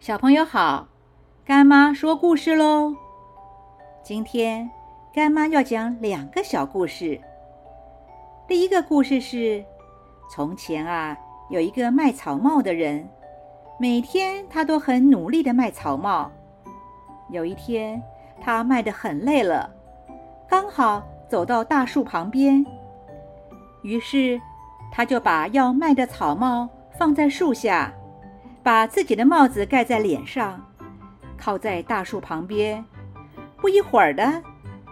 小朋友好，干妈说故事喽。今天干妈要讲两个小故事。第一个故事是：从前啊，有一个卖草帽的人，每天他都很努力的卖草帽。有一天，他卖得很累了，刚好走到大树旁边，于是他就把要卖的草帽放在树下。把自己的帽子盖在脸上，靠在大树旁边。不一会儿的，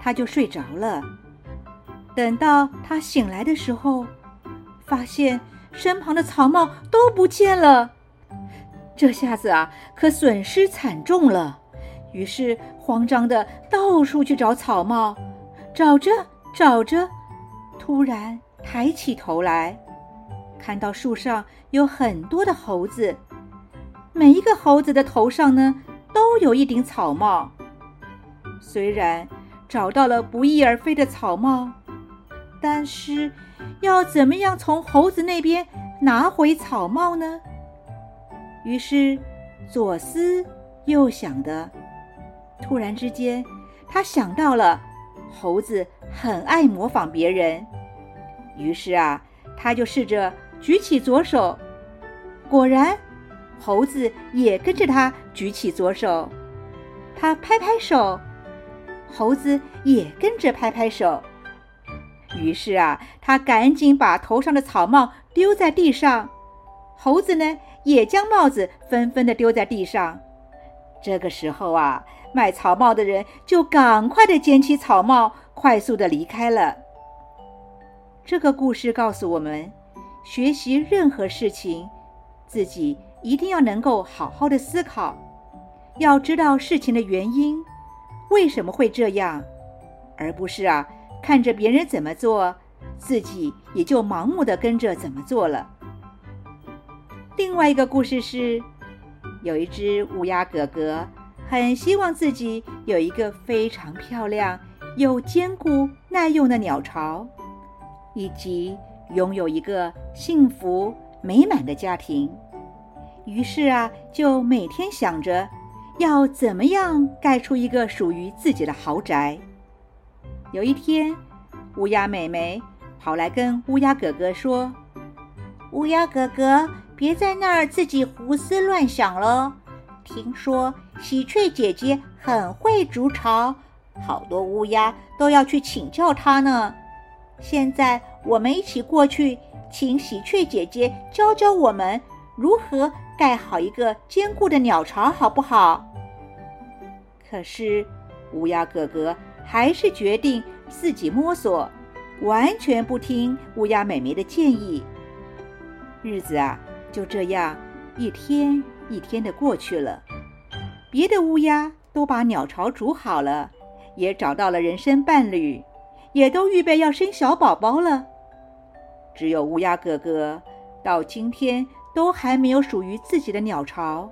他就睡着了。等到他醒来的时候，发现身旁的草帽都不见了。这下子啊，可损失惨重了。于是慌张的到处去找草帽，找着找着，突然抬起头来，看到树上有很多的猴子。每一个猴子的头上呢，都有一顶草帽。虽然找到了不翼而飞的草帽，但是要怎么样从猴子那边拿回草帽呢？于是左思右想的，突然之间，他想到了猴子很爱模仿别人。于是啊，他就试着举起左手，果然。猴子也跟着他举起左手，他拍拍手，猴子也跟着拍拍手。于是啊，他赶紧把头上的草帽丢在地上，猴子呢也将帽子纷纷的丢在地上。这个时候啊，卖草帽的人就赶快的捡起草帽，快速的离开了。这个故事告诉我们，学习任何事情，自己。一定要能够好好的思考，要知道事情的原因，为什么会这样，而不是啊看着别人怎么做，自己也就盲目的跟着怎么做了。另外一个故事是，有一只乌鸦哥哥，很希望自己有一个非常漂亮又坚固耐用的鸟巢，以及拥有一个幸福美满的家庭。于是啊，就每天想着要怎么样盖出一个属于自己的豪宅。有一天，乌鸦妹妹跑来跟乌鸦哥哥说：“乌鸦哥哥，别在那儿自己胡思乱想了。听说喜鹊姐姐很会筑巢，好多乌鸦都要去请教她呢。现在我们一起过去，请喜鹊姐姐教教我们如何。”盖好一个坚固的鸟巢，好不好？可是乌鸦哥哥还是决定自己摸索，完全不听乌鸦美眉的建议。日子啊，就这样一天一天的过去了。别的乌鸦都把鸟巢筑好了，也找到了人生伴侣，也都预备要生小宝宝了。只有乌鸦哥哥到今天。都还没有属于自己的鸟巢，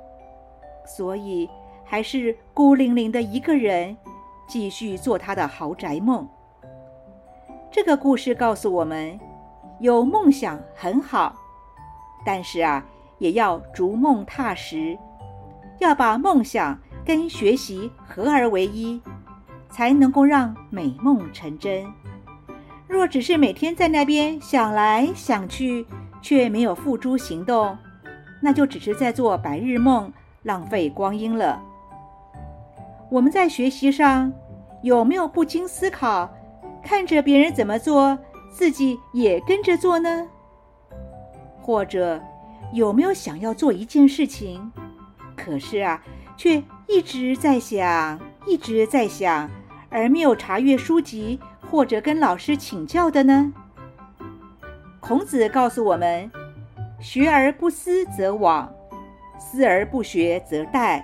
所以还是孤零零的一个人，继续做他的豪宅梦。这个故事告诉我们，有梦想很好，但是啊，也要逐梦踏实，要把梦想跟学习合而为一，才能够让美梦成真。若只是每天在那边想来想去，却没有付诸行动，那就只是在做白日梦，浪费光阴了。我们在学习上有没有不经思考，看着别人怎么做，自己也跟着做呢？或者有没有想要做一件事情，可是啊，却一直在想，一直在想，而没有查阅书籍或者跟老师请教的呢？孔子告诉我们：“学而不思则罔，思而不学则殆。”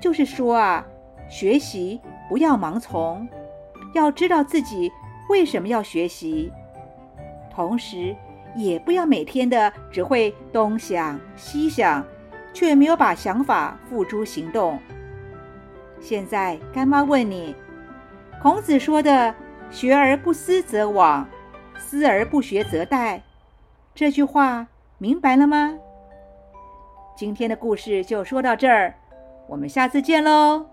就是说啊，学习不要盲从，要知道自己为什么要学习，同时也不要每天的只会东想西想，却没有把想法付诸行动。现在干妈问你，孔子说的“学而不思则罔”。思而不学则殆，这句话明白了吗？今天的故事就说到这儿，我们下次见喽。